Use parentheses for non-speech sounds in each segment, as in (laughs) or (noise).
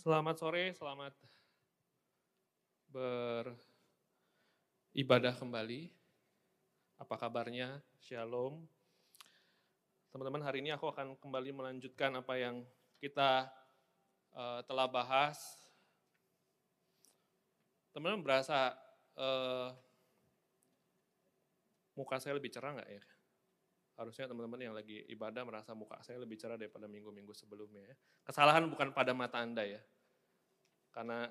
Selamat sore, selamat beribadah kembali. Apa kabarnya? Shalom. Teman-teman, hari ini aku akan kembali melanjutkan apa yang kita uh, telah bahas. Teman-teman berasa uh, muka saya lebih cerah nggak ya? Harusnya teman-teman yang lagi ibadah merasa muka saya lebih cerah daripada minggu-minggu sebelumnya. Ya. Kesalahan bukan pada mata Anda ya. Karena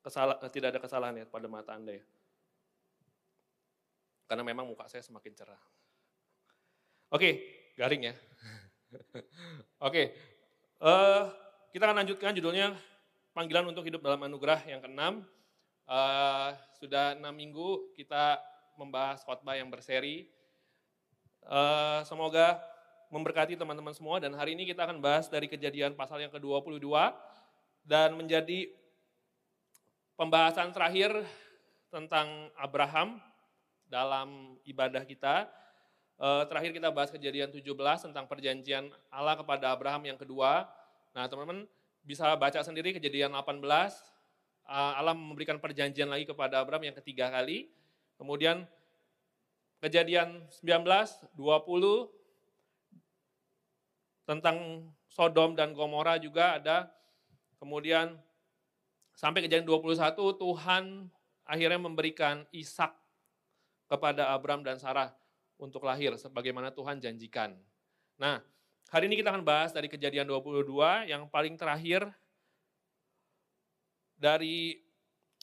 kesala, tidak ada kesalahan ya pada mata Anda ya. Karena memang muka saya semakin cerah. Oke, garing ya. (laughs) Oke, uh, kita akan lanjutkan judulnya panggilan untuk hidup dalam anugerah yang keenam. Uh, sudah enam minggu kita membahas khotbah yang berseri Uh, semoga memberkati teman-teman semua dan hari ini kita akan bahas dari kejadian pasal yang ke-22 dan menjadi pembahasan terakhir tentang Abraham dalam ibadah kita. Uh, terakhir kita bahas kejadian 17 tentang perjanjian Allah kepada Abraham yang kedua. Nah teman-teman bisa baca sendiri kejadian 18, uh, Allah memberikan perjanjian lagi kepada Abraham yang ketiga kali. Kemudian Kejadian 19, 20 tentang Sodom dan Gomora juga ada. Kemudian sampai kejadian 21 Tuhan akhirnya memberikan Ishak kepada Abram dan Sarah untuk lahir sebagaimana Tuhan janjikan. Nah, hari ini kita akan bahas dari kejadian 22 yang paling terakhir dari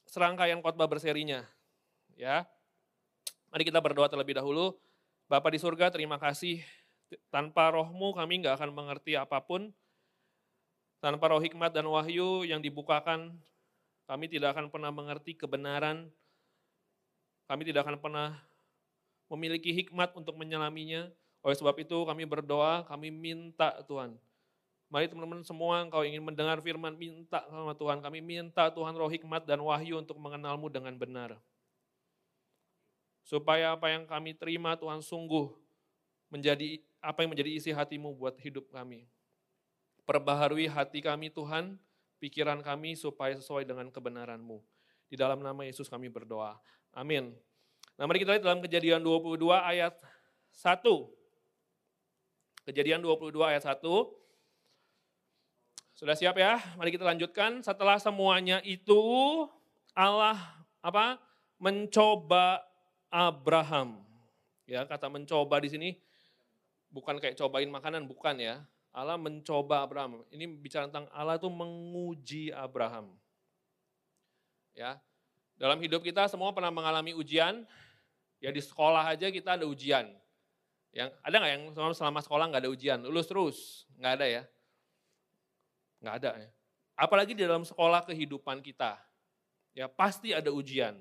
serangkaian khotbah berserinya. Ya. Mari kita berdoa terlebih dahulu. Bapak di surga, terima kasih. Tanpa rohmu kami nggak akan mengerti apa pun. Tanpa roh hikmat dan wahyu yang dibukakan, kami tidak akan pernah mengerti kebenaran. Kami tidak akan pernah memiliki hikmat untuk menyelaminya. Oleh sebab itu kami berdoa, kami minta Tuhan. Mari teman-teman semua engkau ingin mendengar firman, minta sama Tuhan. Kami minta Tuhan roh hikmat dan wahyu untuk mengenalmu dengan benar. Supaya apa yang kami terima Tuhan sungguh menjadi apa yang menjadi isi hatimu buat hidup kami. Perbaharui hati kami Tuhan, pikiran kami supaya sesuai dengan kebenaranmu. Di dalam nama Yesus kami berdoa. Amin. Nah mari kita lihat dalam kejadian 22 ayat 1. Kejadian 22 ayat 1. Sudah siap ya? Mari kita lanjutkan. Setelah semuanya itu Allah apa? mencoba Abraham. Ya, kata mencoba di sini bukan kayak cobain makanan, bukan ya. Allah mencoba Abraham. Ini bicara tentang Allah itu menguji Abraham. Ya. Dalam hidup kita semua pernah mengalami ujian. Ya di sekolah aja kita ada ujian. Yang ada nggak yang selama sekolah nggak ada ujian, lulus terus, nggak ada ya? Nggak ada ya. Apalagi di dalam sekolah kehidupan kita, ya pasti ada ujian.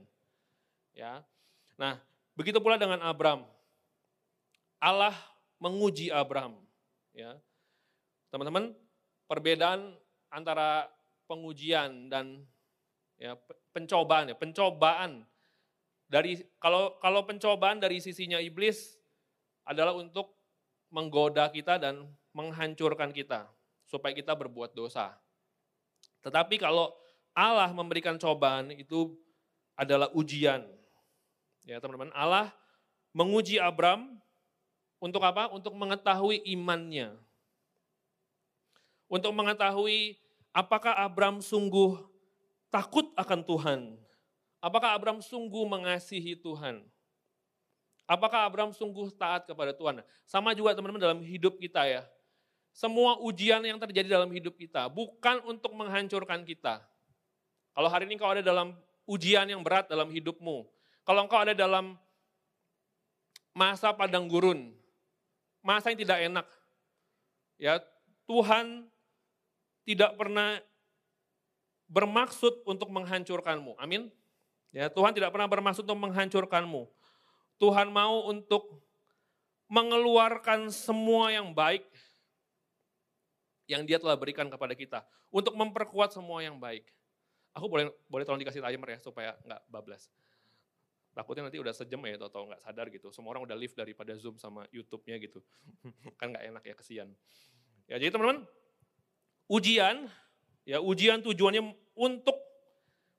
Ya, Nah, begitu pula dengan Abram. Allah menguji Abram. Ya. Teman-teman, perbedaan antara pengujian dan ya, pencobaan ya, pencobaan dari kalau kalau pencobaan dari sisinya iblis adalah untuk menggoda kita dan menghancurkan kita supaya kita berbuat dosa. Tetapi kalau Allah memberikan cobaan itu adalah ujian Ya teman-teman, Allah menguji Abram untuk apa? Untuk mengetahui imannya. Untuk mengetahui apakah Abram sungguh takut akan Tuhan. Apakah Abram sungguh mengasihi Tuhan. Apakah Abram sungguh taat kepada Tuhan. Sama juga teman-teman dalam hidup kita ya. Semua ujian yang terjadi dalam hidup kita bukan untuk menghancurkan kita. Kalau hari ini kau ada dalam ujian yang berat dalam hidupmu, kalau engkau ada dalam masa padang gurun, masa yang tidak enak, ya Tuhan tidak pernah bermaksud untuk menghancurkanmu. Amin. Ya, Tuhan tidak pernah bermaksud untuk menghancurkanmu. Tuhan mau untuk mengeluarkan semua yang baik yang dia telah berikan kepada kita. Untuk memperkuat semua yang baik. Aku boleh boleh tolong dikasih timer ya supaya nggak bablas. Takutnya nanti udah sejam ya atau nggak sadar gitu. Semua orang udah live daripada Zoom sama YouTube-nya gitu. (laughs) kan nggak enak ya kesian. Ya jadi teman-teman, ujian Ya, ujian tujuannya untuk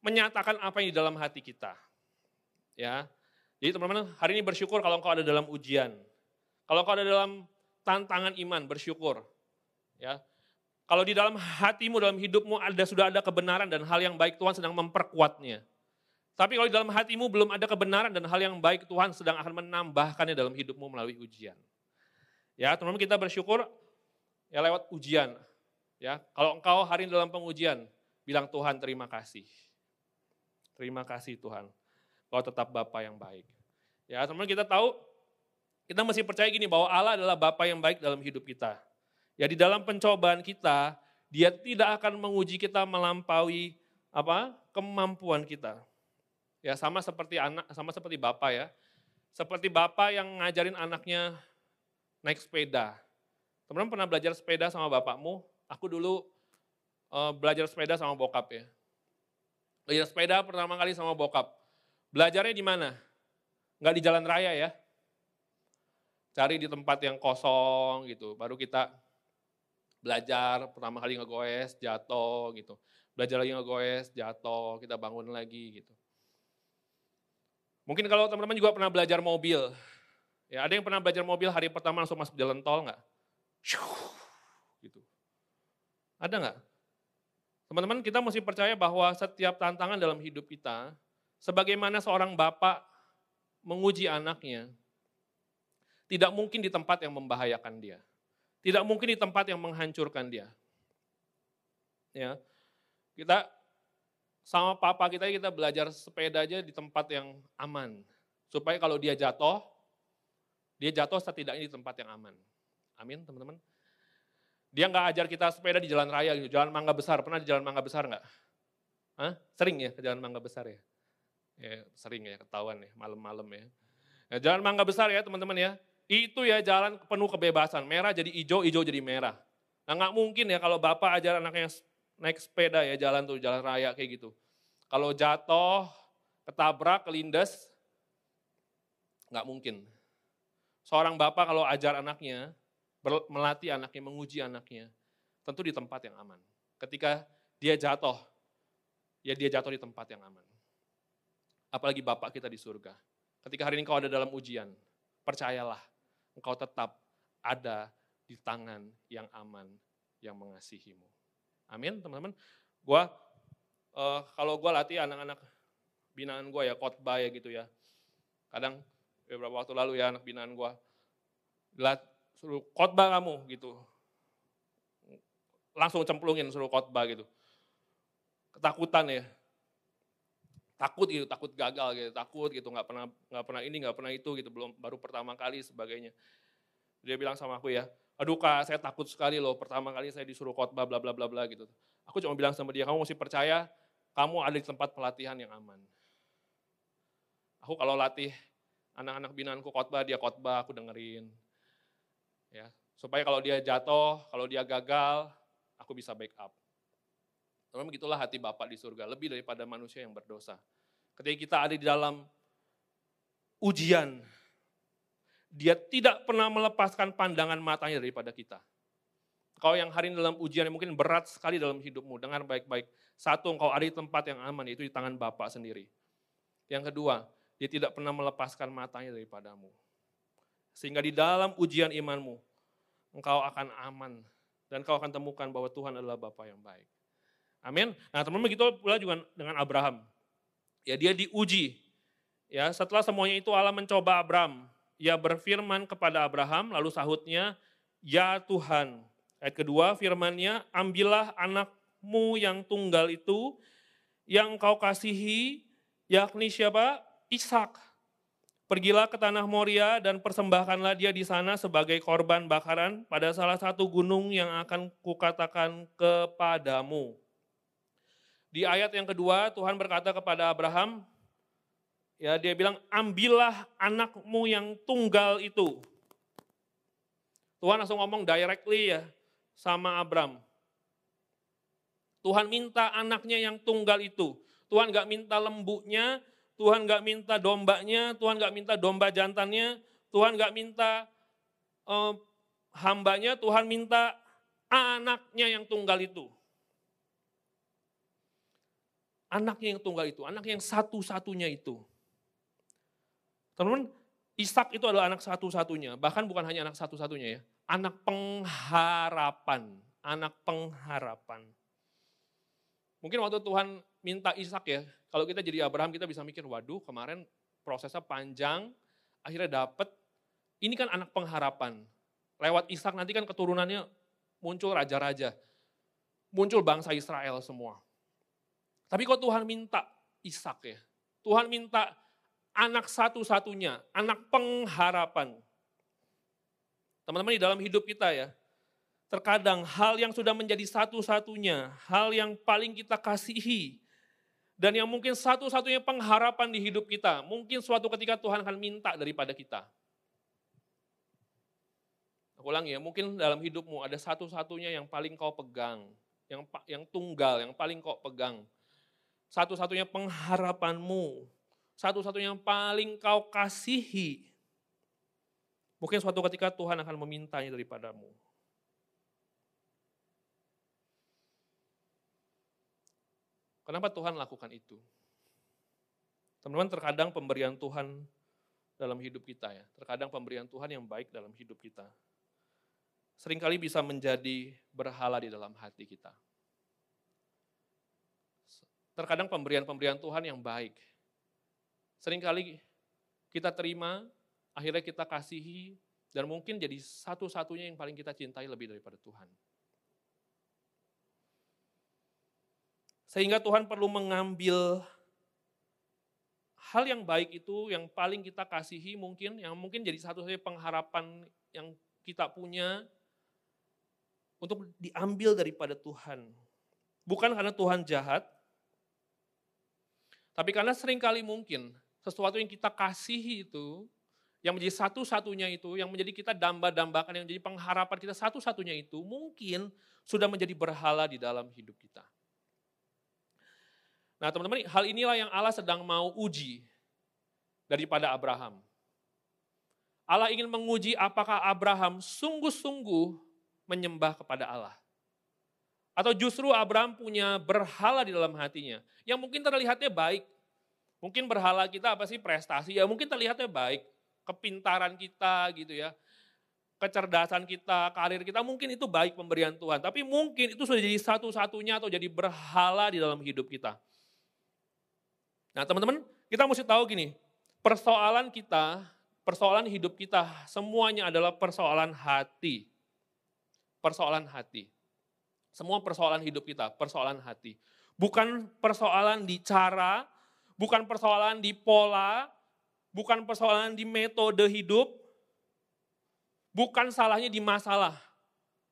menyatakan apa yang di dalam hati kita. Ya. Jadi teman-teman, hari ini bersyukur kalau engkau ada dalam ujian. Kalau engkau ada dalam tantangan iman, bersyukur. Ya. Kalau di dalam hatimu, dalam hidupmu ada sudah ada kebenaran dan hal yang baik Tuhan sedang memperkuatnya. Tapi kalau di dalam hatimu belum ada kebenaran dan hal yang baik Tuhan sedang akan menambahkannya dalam hidupmu melalui ujian. Ya, teman-teman kita bersyukur ya lewat ujian. Ya, kalau engkau hari ini dalam pengujian, bilang Tuhan terima kasih. Terima kasih Tuhan. Kau tetap Bapa yang baik. Ya, teman-teman kita tahu kita mesti percaya gini bahwa Allah adalah Bapa yang baik dalam hidup kita. Ya di dalam pencobaan kita, dia tidak akan menguji kita melampaui apa kemampuan kita. Ya sama seperti anak, sama seperti bapak ya. Seperti bapak yang ngajarin anaknya naik sepeda. Teman-teman pernah belajar sepeda sama bapakmu? Aku dulu uh, belajar sepeda sama bokap ya. Belajar sepeda pertama kali sama bokap. Belajarnya di mana? Enggak di jalan raya ya. Cari di tempat yang kosong gitu. Baru kita belajar pertama kali ngegoes jatuh gitu belajar lagi ngegoes jatuh kita bangun lagi gitu mungkin kalau teman-teman juga pernah belajar mobil ya ada yang pernah belajar mobil hari pertama langsung masuk jalan tol nggak gitu ada nggak teman-teman kita mesti percaya bahwa setiap tantangan dalam hidup kita sebagaimana seorang bapak menguji anaknya tidak mungkin di tempat yang membahayakan dia tidak mungkin di tempat yang menghancurkan dia. Ya. Kita sama papa kita kita belajar sepeda aja di tempat yang aman. Supaya kalau dia jatuh, dia jatuh setidaknya di tempat yang aman. Amin teman-teman. Dia nggak ajar kita sepeda di jalan raya gitu, jalan mangga besar. Pernah di jalan mangga besar nggak? Hah? Sering ya ke jalan mangga besar ya? Ya sering ya ketahuan ya malam-malam ya. ya. Jalan mangga besar ya teman-teman ya. Itu ya jalan penuh kebebasan. Merah jadi hijau, hijau jadi merah. Nah nggak mungkin ya kalau bapak ajar anaknya naik sepeda ya jalan tuh, jalan raya kayak gitu. Kalau jatuh, ketabrak, kelindes, nggak mungkin. Seorang bapak kalau ajar anaknya, melatih anaknya, menguji anaknya, tentu di tempat yang aman. Ketika dia jatuh, ya dia jatuh di tempat yang aman. Apalagi bapak kita di surga. Ketika hari ini kau ada dalam ujian, percayalah, engkau tetap ada di tangan yang aman yang mengasihimu. Amin, teman-teman. Gua uh, kalau gua latih anak-anak binaan gua ya khotbah ya gitu ya. Kadang beberapa waktu lalu ya anak binaan gua lat, suruh khotbah kamu gitu. Langsung cemplungin suruh khotbah gitu. Ketakutan ya, takut gitu, takut gagal gitu, takut gitu, nggak pernah nggak pernah ini, nggak pernah itu gitu, belum baru pertama kali sebagainya. Dia bilang sama aku ya, aduh kak saya takut sekali loh, pertama kali saya disuruh khotbah bla bla bla bla gitu. Aku cuma bilang sama dia, kamu mesti percaya kamu ada di tempat pelatihan yang aman. Aku kalau latih anak-anak binaanku khotbah, dia khotbah, aku dengerin. Ya, supaya kalau dia jatuh, kalau dia gagal, aku bisa backup. Teman begitulah hati Bapak di surga, lebih daripada manusia yang berdosa. Ketika kita ada di dalam ujian, dia tidak pernah melepaskan pandangan matanya daripada kita. Kau yang hari ini dalam ujian mungkin berat sekali dalam hidupmu, dengan baik-baik. Satu, engkau ada di tempat yang aman, itu di tangan Bapak sendiri. Yang kedua, dia tidak pernah melepaskan matanya daripadamu. Sehingga di dalam ujian imanmu, engkau akan aman. Dan kau akan temukan bahwa Tuhan adalah Bapak yang baik. Amin. Nah teman-teman begitu pula juga dengan Abraham. Ya dia diuji. Ya setelah semuanya itu Allah mencoba Abraham. Ia berfirman kepada Abraham lalu sahutnya, Ya Tuhan. Ayat kedua firmannya, ambillah anakmu yang tunggal itu yang kau kasihi, yakni siapa? Ishak. Pergilah ke tanah Moria dan persembahkanlah dia di sana sebagai korban bakaran pada salah satu gunung yang akan kukatakan kepadamu. Di ayat yang kedua Tuhan berkata kepada Abraham, ya dia bilang ambillah anakmu yang tunggal itu. Tuhan langsung ngomong directly ya sama Abraham. Tuhan minta anaknya yang tunggal itu. Tuhan gak minta lembunya, Tuhan gak minta dombanya, Tuhan gak minta domba jantannya, Tuhan gak minta uh, hambanya, Tuhan minta anaknya yang tunggal itu. Anaknya yang tunggal itu, anak yang satu-satunya itu. Teman-teman, Ishak itu adalah anak satu-satunya, bahkan bukan hanya anak satu-satunya ya, anak pengharapan, anak pengharapan. Mungkin waktu Tuhan minta Ishak ya, kalau kita jadi Abraham kita bisa mikir, waduh kemarin prosesnya panjang, akhirnya dapet, ini kan anak pengharapan. Lewat Ishak nanti kan keturunannya muncul raja-raja, muncul bangsa Israel semua. Tapi kok Tuhan minta Ishak ya, Tuhan minta anak satu-satunya, anak pengharapan. Teman-teman di dalam hidup kita ya, terkadang hal yang sudah menjadi satu-satunya, hal yang paling kita kasihi, dan yang mungkin satu-satunya pengharapan di hidup kita, mungkin suatu ketika Tuhan akan minta daripada kita. Aku ulangi ya, mungkin dalam hidupmu ada satu-satunya yang paling kau pegang, yang yang tunggal, yang paling kau pegang. Satu-satunya pengharapanmu, satu-satunya yang paling kau kasihi. Mungkin suatu ketika Tuhan akan memintanya daripadamu. Kenapa Tuhan lakukan itu? Teman-teman, terkadang pemberian Tuhan dalam hidup kita ya, terkadang pemberian Tuhan yang baik dalam hidup kita. Seringkali bisa menjadi berhala di dalam hati kita. Terkadang pemberian-pemberian Tuhan yang baik Seringkali kita terima, akhirnya kita kasihi, dan mungkin jadi satu-satunya yang paling kita cintai lebih daripada Tuhan. Sehingga Tuhan perlu mengambil hal yang baik itu, yang paling kita kasihi mungkin, yang mungkin jadi satu-satunya pengharapan yang kita punya, untuk diambil daripada Tuhan. Bukan karena Tuhan jahat, tapi karena sering kali mungkin sesuatu yang kita kasihi itu, yang menjadi satu-satunya itu, yang menjadi kita damba-dambakan, yang menjadi pengharapan kita satu-satunya itu, mungkin sudah menjadi berhala di dalam hidup kita. Nah teman-teman, hal inilah yang Allah sedang mau uji daripada Abraham. Allah ingin menguji apakah Abraham sungguh-sungguh menyembah kepada Allah. Atau justru Abraham punya berhala di dalam hatinya, yang mungkin terlihatnya baik, Mungkin berhala kita apa sih prestasi, ya mungkin terlihatnya baik, kepintaran kita gitu ya, kecerdasan kita, karir kita, mungkin itu baik pemberian Tuhan. Tapi mungkin itu sudah jadi satu-satunya atau jadi berhala di dalam hidup kita. Nah teman-teman, kita mesti tahu gini, persoalan kita, persoalan hidup kita, semuanya adalah persoalan hati. Persoalan hati. Semua persoalan hidup kita, persoalan hati. Bukan persoalan di cara, bukan persoalan di pola, bukan persoalan di metode hidup, bukan salahnya di masalah.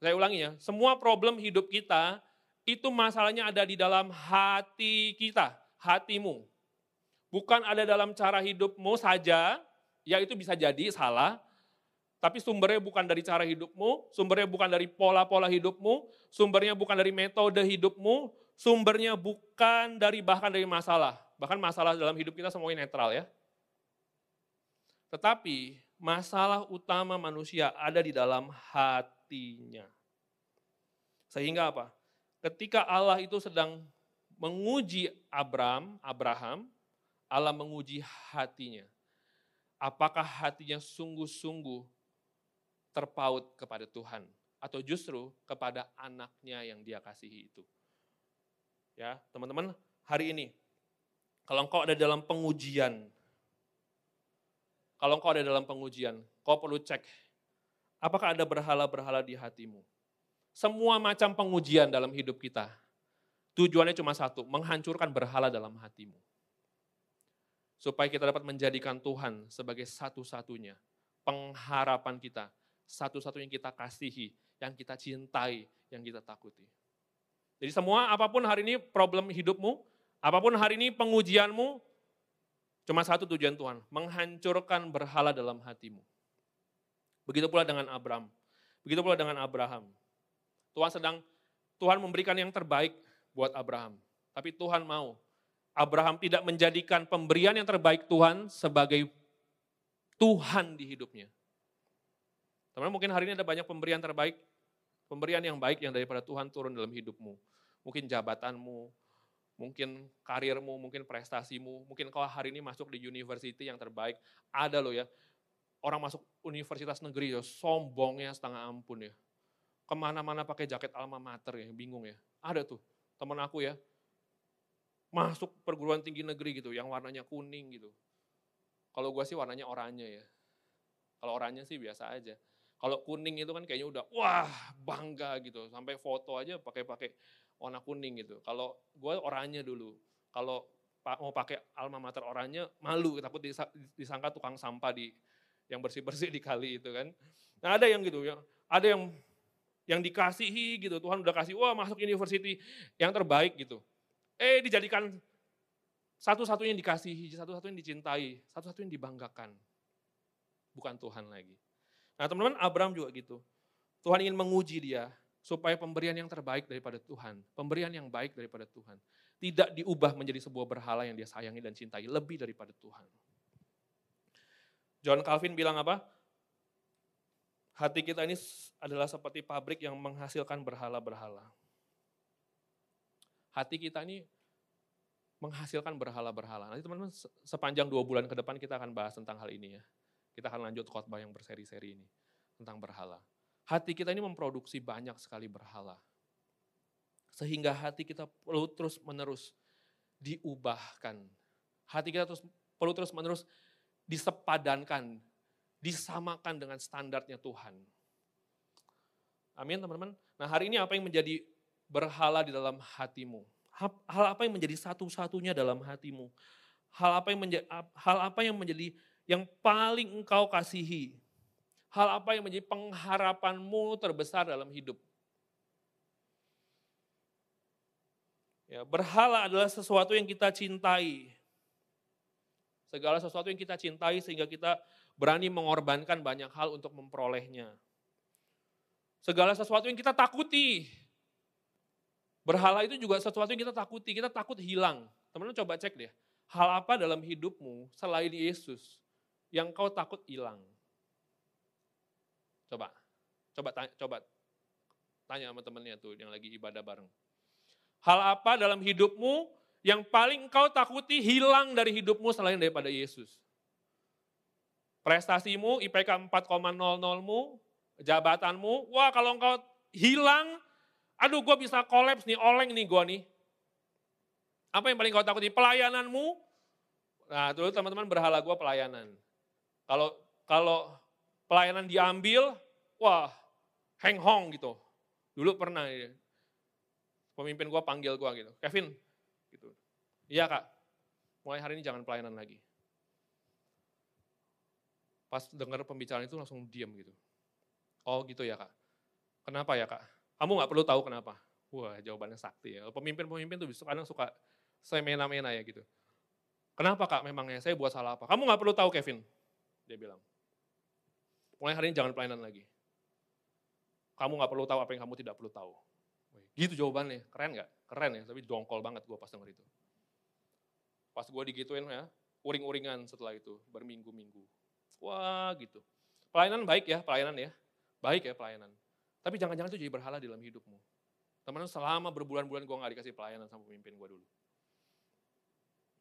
Saya ulangi ya, semua problem hidup kita itu masalahnya ada di dalam hati kita, hatimu. Bukan ada dalam cara hidupmu saja, ya itu bisa jadi salah, tapi sumbernya bukan dari cara hidupmu, sumbernya bukan dari pola-pola hidupmu, sumbernya bukan dari metode hidupmu, sumbernya bukan dari bahkan dari masalah. Bahkan masalah dalam hidup kita semuanya netral ya. Tetapi masalah utama manusia ada di dalam hatinya. Sehingga apa? Ketika Allah itu sedang menguji Abram, Abraham, Allah menguji hatinya. Apakah hatinya sungguh-sungguh terpaut kepada Tuhan atau justru kepada anaknya yang dia kasihi itu. Ya, teman-teman, hari ini kalau engkau ada dalam pengujian, kalau engkau ada dalam pengujian, kau perlu cek, apakah ada berhala-berhala di hatimu. Semua macam pengujian dalam hidup kita, tujuannya cuma satu, menghancurkan berhala dalam hatimu. Supaya kita dapat menjadikan Tuhan sebagai satu-satunya pengharapan kita, satu-satunya yang kita kasihi, yang kita cintai, yang kita takuti. Jadi semua apa pun hari ini problem hidupmu, Apa pun hari ini pengujianmu, cuma satu tujuan Tuhan, menghancurkan berhala dalam hatimu. Begitu pula dengan Abraham, begitu pula dengan Abraham. Tuhan sedang, Tuhan memberikan yang terbaik buat Abraham. Tapi Tuhan mau, Abraham tidak menjadikan pemberian yang terbaik Tuhan sebagai Tuhan di hidupnya. Teman mungkin hari ini ada banyak pemberian terbaik, pemberian yang baik yang daripada Tuhan turun dalam hidupmu. Mungkin jabatanmu, mungkin karirmu, mungkin prestasimu, mungkin kau hari ini masuk di university yang terbaik. Ada loh ya, orang masuk universitas negeri ya, sombongnya setengah ampun ya. Ke mana-mana pakai jaket alma mater ya, bingung ya. Ada tuh, teman aku ya, masuk perguruan tinggi negeri gitu, yang warnanya kuning gitu. Kalau gue sih warnanya oranye ya. Kalau oranye sih biasa aja. Kalau kuning itu kan kayaknya udah wah bangga gitu. Sampai foto aja pakai-pakai warna kuning gitu. Kalau gue oranye dulu. Kalau mau pakai alma mater oranye malu takut disangka tukang sampah di yang bersih-bersih di kali itu kan. Nah ada yang gitu ya. Ada yang yang dikasihi gitu. Tuhan udah kasih wah masuk university yang terbaik gitu. Eh dijadikan satu-satunya yang dikasihi, satu-satunya yang dicintai, satu-satunya yang dibanggakan. Bukan Tuhan lagi. Nah teman-teman Abraham juga gitu. Tuhan ingin menguji dia supaya pemberian yang terbaik daripada Tuhan, pemberian yang baik daripada Tuhan, tidak diubah menjadi sebuah berhala yang dia sayangi dan cintai lebih daripada Tuhan. John Calvin bilang apa? Hati kita ini adalah seperti pabrik yang menghasilkan berhala-berhala. Hati kita ini menghasilkan berhala-berhala. Nanti teman-teman sepanjang dua bulan ke depan kita akan bahas tentang hal ini ya. Kita akan lanjut khotbah yang berseri-seri ini tentang berhala. Hati kita ini memproduksi banyak sekali berhala. Sehingga hati kita perlu terus menerus diubahkan. Hati kita terus perlu terus menerus disepadankan, disamakan dengan standarnya Tuhan. Amin teman-teman. Nah hari ini apa yang menjadi berhala di dalam hatimu? Hal apa yang menjadi satu-satunya dalam hatimu? Hal apa yang menjadi, hal apa yang menjadi yang paling engkau kasihi? Hal apa yang menjadi pengharapanmu terbesar dalam hidup? Ya, berhala adalah sesuatu yang kita cintai. Segala sesuatu yang kita cintai sehingga kita berani mengorbankan banyak hal untuk memperolehnya. Segala sesuatu yang kita takuti. Berhala itu juga sesuatu yang kita takuti, kita takut hilang. Teman-teman coba cek deh, hal apa dalam hidupmu selain Yesus yang kau takut hilang? Coba, coba tanya, coba tanya sama temennya tuh yang lagi ibadah bareng. Hal apa dalam hidupmu yang paling kau takuti hilang dari hidupmu selain daripada Yesus? Prestasimu, IPK 4,00mu, jabatanmu, wah kalau engkau hilang, aduh gue bisa kolaps nih, oleng nih gue nih. Apa yang paling kau takuti? Pelayananmu, nah dulu teman-teman berhala gue pelayanan. Kalau kalau pelayanan diambil, wah, heng hong gitu. Dulu pernah ya, pemimpin gua panggil gua gitu, Kevin, gitu. Iya kak, mulai hari ini jangan pelayanan lagi. Pas dengar pembicaraan itu langsung diam gitu. Oh gitu ya kak. Kenapa ya kak? Kamu nggak perlu tahu kenapa. Wah jawabannya sakti ya. Pemimpin-pemimpin tuh kadang suka semena-mena ya gitu. Kenapa kak memangnya saya buat salah apa? Kamu nggak perlu tahu Kevin. Dia bilang. Mulai hari ini jangan pelayanan lagi. Kamu gak perlu tahu apa yang kamu tidak perlu tahu. Gitu jawabannya, keren gak? Keren ya, tapi dongkol banget gue pas denger itu. Pas gue digituin ya, uring-uringan setelah itu, berminggu-minggu. Wah gitu. Pelayanan baik ya, pelayanan ya. Baik ya pelayanan. Tapi jangan-jangan itu jadi berhala di dalam hidupmu. Teman-teman selama berbulan-bulan gue gak dikasih pelayanan sama pemimpin gue dulu.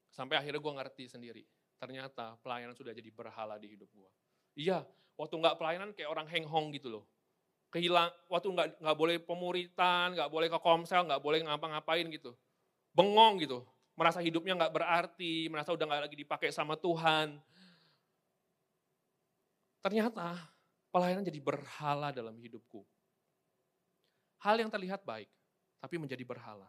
Sampai akhirnya gue ngerti sendiri ternyata pelayanan sudah jadi berhala di hidup gue. Iya, waktu nggak pelayanan kayak orang heng hong gitu loh. Kehilang, waktu nggak nggak boleh pemuritan, nggak boleh ke komsel, nggak boleh ngapa-ngapain gitu. Bengong gitu, merasa hidupnya nggak berarti, merasa udah nggak lagi dipakai sama Tuhan. Ternyata pelayanan jadi berhala dalam hidupku. Hal yang terlihat baik, tapi menjadi berhala.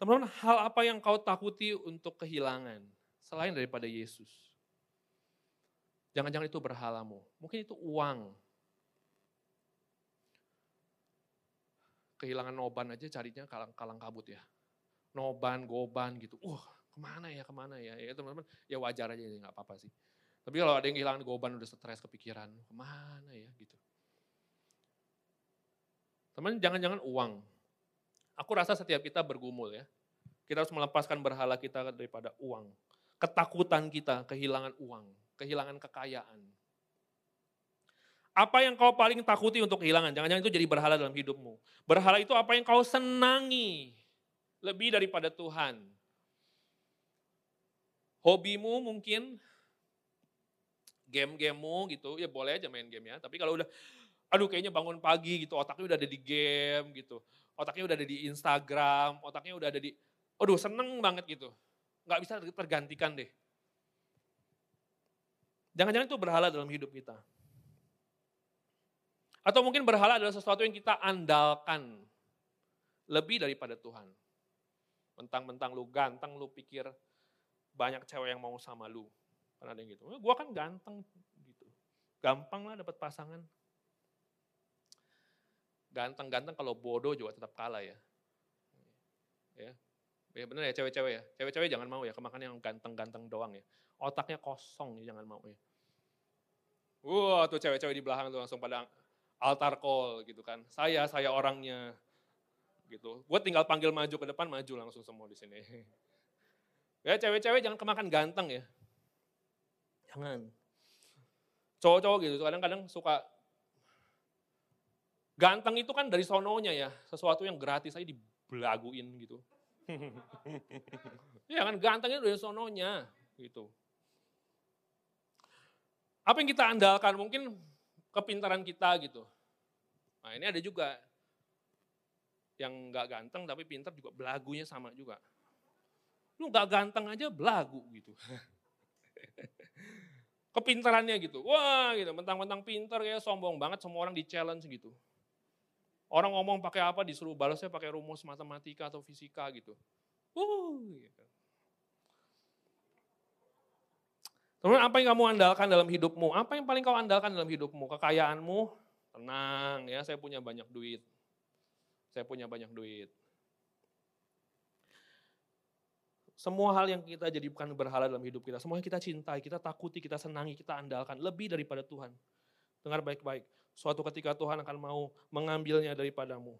Teman-teman, hal apa yang kau takuti untuk kehilangan? selain daripada Yesus. Jangan-jangan itu berhalamu. Mungkin itu uang. Kehilangan noban aja carinya kalang, kalang kabut ya. Noban, goban gitu. Uh, ke mana ya, ke mana ya. Ya teman-teman, ya wajar aja, nggak apa-apa sih. Tapi kalau ada yang kehilangan goban udah stres kepikiran, ke mana ya gitu. Teman, jangan-jangan uang. Aku rasa setiap kita bergumul ya. Kita harus melepaskan berhala kita daripada uang ketakutan kita kehilangan uang, kehilangan kekayaan. Apa yang kau paling takuti untuk kehilangan? Jangan-jangan itu jadi berhala dalam hidupmu. Berhala itu apa yang kau senangi. lebih daripada Tuhan. Hobimu mungkin game-gamemu gitu, ya boleh aja main game ya. Tapi kalau udah, aduh kayaknya bangun pagi gitu, otaknya udah ada di game gitu. Otaknya udah ada di Instagram, otaknya udah ada di, aduh seneng banget gitu. Gak bisa tergantikan deh. Jangan-jangan itu berhala dalam hidup kita. Atau mungkin berhala adalah sesuatu yang kita andalkan lebih daripada Tuhan. Mentang-mentang lu ganteng, lu pikir banyak cewek yang mau sama lu. Karena ada yang gitu, gue kan ganteng gitu. Gampang lah dapat pasangan. Ganteng-ganteng kalau bodoh juga tetap kalah ya. Ya, ya bener ya cewek-cewek ya. Cewek-cewek jangan mau ya, kemakan yang ganteng-ganteng doang ya. Otaknya kosong ya, jangan mau ya. Wah tuh cewek-cewek di belakang tuh langsung pada altar call gitu kan. Saya, saya orangnya gitu. Gue tinggal panggil maju ke depan, maju langsung semua di sini. (laughs) Ya cewek-cewek jangan kemakan ganteng ya. Jangan. Cowok-cowok gitu, kadang-kadang suka ganteng itu kan dari sononya ya, sesuatu yang gratis aja dibelaguin gitu. (laughs) ya kan gantengnya dari sononya gitu. Apa yang kita andalkan? Mungkin kepintaran kita gitu. Nah ini ada juga yang nggak ganteng tapi pintar juga belagunya sama juga. Lu nggak ganteng aja belagu gitu. (laughs) Kepintarannya gitu. Wah gitu, mentang-mentang pintar kayak sombong banget semua orang di challenge gitu. Orang ngomong pakai apa disuruh balasnya pakai rumus matematika atau fisika gitu. Uh, gitu. Teman, apa yang kamu andalkan dalam hidupmu? Apa yang paling kau andalkan dalam hidupmu? Kekayaanmu? Tenang ya, saya punya banyak duit. Saya punya banyak duit. Semua hal yang kita jadi bukan berhala dalam hidup kita, semua yang kita cintai, kita takuti, kita senangi, kita andalkan lebih daripada Tuhan. Dengar baik-baik, suatu ketika Tuhan akan mau mengambilnya daripadamu.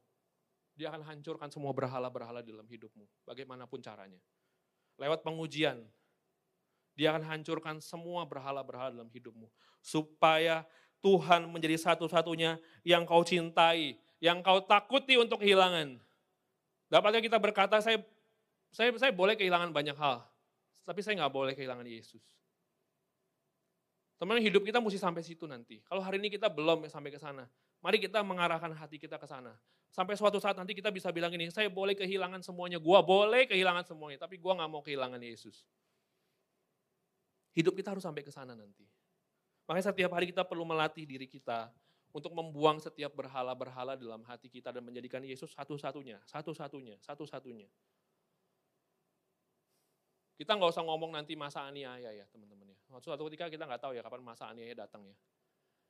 Dia akan hancurkan semua berhala-berhala dalam hidupmu, bagaimanapun caranya. Lewat pengujian, dia akan hancurkan semua berhala-berhala dalam hidupmu. Supaya Tuhan menjadi satu-satunya yang kau cintai, yang kau takuti untuk kehilangan. Dapatkah kita berkata, saya, saya, saya boleh kehilangan banyak hal, tapi saya nggak boleh kehilangan Yesus. Teman hidup kita mesti sampai situ nanti. Kalau hari ini kita belum sampai ke sana, mari kita mengarahkan hati kita ke sana. Sampai suatu saat nanti kita bisa bilang ini, saya boleh kehilangan semuanya, gua boleh kehilangan semuanya, tapi gua nggak mau kehilangan Yesus. Hidup kita harus sampai ke sana nanti. Makanya setiap hari kita perlu melatih diri kita untuk membuang setiap berhala-berhala dalam hati kita dan menjadikan Yesus satu-satunya, satu-satunya, satu-satunya. Kita nggak usah ngomong nanti masa aniaya ya teman-teman ya. Suatu ketika kita nggak tahu ya kapan masa aniaya datang ya.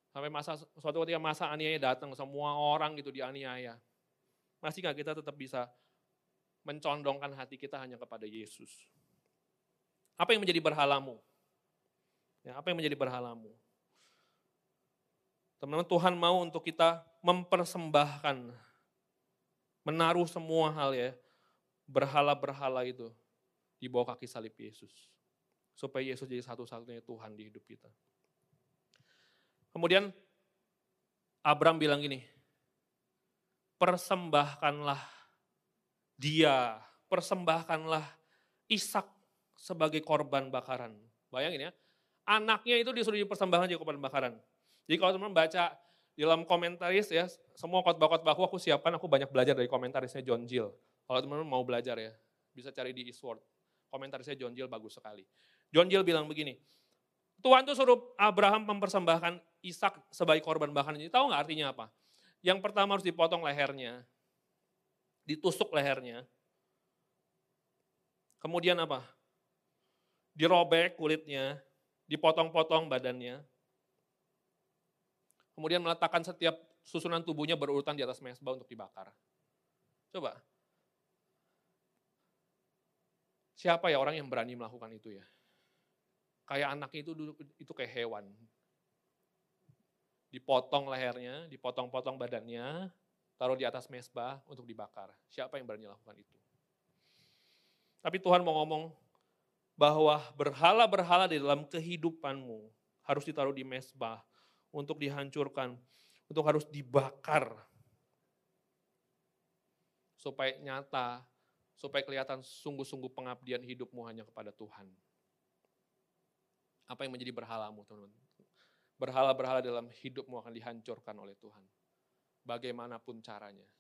Sampai masa suatu ketika masa aniaya datang, semua orang gitu dianiaya. Masih nggak kita tetap bisa mencondongkan hati kita hanya kepada Yesus? Apa yang menjadi berhalamu? Ya, apa yang menjadi berhalamu? Teman-teman, Tuhan mau untuk kita mempersembahkan, menaruh semua hal ya, berhala-berhala itu di bawah kaki salib Yesus. Supaya Yesus jadi satu-satunya Tuhan di hidup kita. Kemudian Abraham bilang gini, persembahkanlah dia, persembahkanlah Ishak sebagai korban bakaran. Bayangin ya, anaknya itu disuruh dipersembahkan jadi korban bakaran. Jadi kalau teman-teman baca di dalam komentaris ya, semua khotbah-khotbahku aku siapkan, aku banyak belajar dari komentarisnya John Jill. Kalau teman-teman mau belajar ya, bisa cari di Eastward. Komentarisnya John Jill bagus sekali. John Jill bilang begini, Tuhan tuh suruh Abraham mempersembahkan Ishak sebagai korban bakaran. Jadi tahu nggak artinya apa? Yang pertama harus dipotong lehernya, ditusuk lehernya. Kemudian apa? Dirobek kulitnya, dipotong-potong badannya, kemudian meletakkan setiap susunan tubuhnya berurutan di atas mesbah untuk dibakar. Coba, siapa ya orang yang berani melakukan itu ya? Kayak anaknya itu itu kayak hewan. Dipotong lehernya, dipotong-potong badannya, taruh di atas mesbah untuk dibakar. Siapa yang berani melakukan itu? Tapi Tuhan mau ngomong, bahwa berhala-berhala di dalam kehidupanmu harus ditaruh di mesbah untuk dihancurkan, untuk harus dibakar supaya nyata, Supaya kelihatan sungguh-sungguh pengabdian hidupmu hanya kepada Tuhan. Apa yang menjadi berhalamu teman-teman? Berhala-berhala dalam hidupmu akan dihancurkan oleh Tuhan. Bagaimanapun caranya.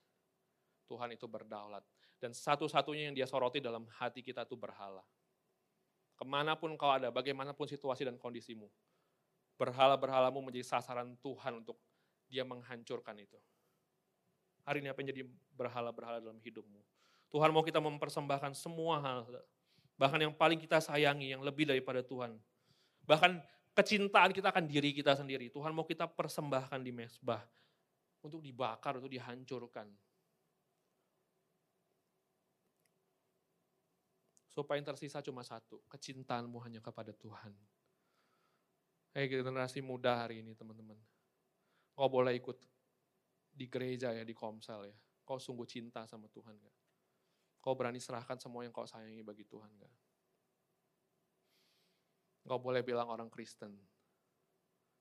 Tuhan itu berdaulat. Dan satu-satunya yang dia soroti dalam hati kita itu berhala. Ke mana pun kau ada, bagaimanapun situasi dan kondisimu. Berhala-berhalamu menjadi sasaran Tuhan untuk dia menghancurkan itu. Hari ini apa yang jadi berhala-berhala dalam hidupmu? Tuhan mau kita mempersembahkan semua hal. Bahkan yang paling kita sayangi, yang lebih daripada Tuhan. Bahkan kecintaan kita akan diri kita sendiri. Tuhan mau kita persembahkan di mesbah. Untuk dibakar, untuk dihancurkan. Supaya yang tersisa cuma satu, kecintaanmu hanya kepada Tuhan. Hei generasi muda hari ini teman-teman. Kau boleh ikut di gereja ya, di komsel ya. Kau sungguh cinta sama Tuhan gak? Kau berani serahkan semua yang kau sayangi bagi Tuhan gak? Kau boleh bilang orang Kristen.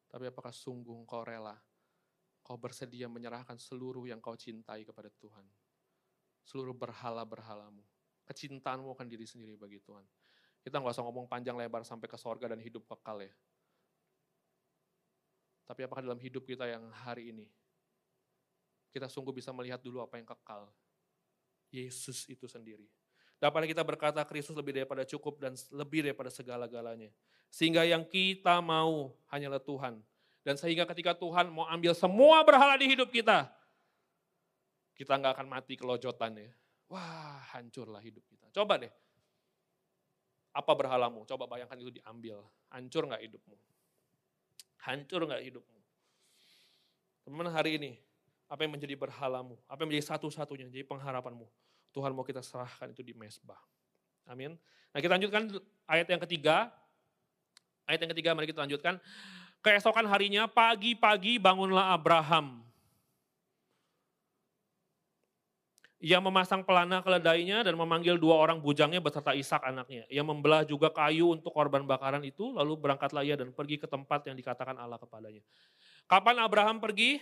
Tapi apakah sungguh kau rela? Kau bersedia menyerahkan seluruh yang kau cintai kepada Tuhan. Seluruh berhala-berhalamu. Kecintaanmu akan diri sendiri bagi Tuhan. Kita nggak usah ngomong panjang lebar sampai ke sorga dan hidup kekal ya. Tapi apakah dalam hidup kita yang hari ini, kita sungguh bisa melihat dulu apa yang kekal. Yesus itu sendiri. Dapat kita berkata Kristus lebih daripada cukup dan lebih daripada segala-galanya. Sehingga yang kita mau hanyalah Tuhan. Dan sehingga ketika Tuhan mau ambil semua berhala di hidup kita, kita nggak akan mati kelojotan ya. Wah hancurlah hidup kita. Coba deh, apa berhalamu? Coba bayangkan itu diambil. Hancur nggak hidupmu? Hancur nggak hidupmu? Teman hari ini, apa yang menjadi berhalamu, apa yang menjadi satu-satunya, jadi pengharapanmu. Tuhan mau kita serahkan itu di mesbah. Amin. Nah kita lanjutkan ayat yang ketiga. Ayat yang ketiga mari kita lanjutkan. Keesokan harinya pagi-pagi bangunlah Abraham. Ia memasang pelana keledainya dan memanggil dua orang bujangnya beserta Ishak anaknya. Ia membelah juga kayu untuk korban bakaran itu, lalu berangkatlah ia dan pergi ke tempat yang dikatakan Allah kepadanya. Kapan Abraham pergi?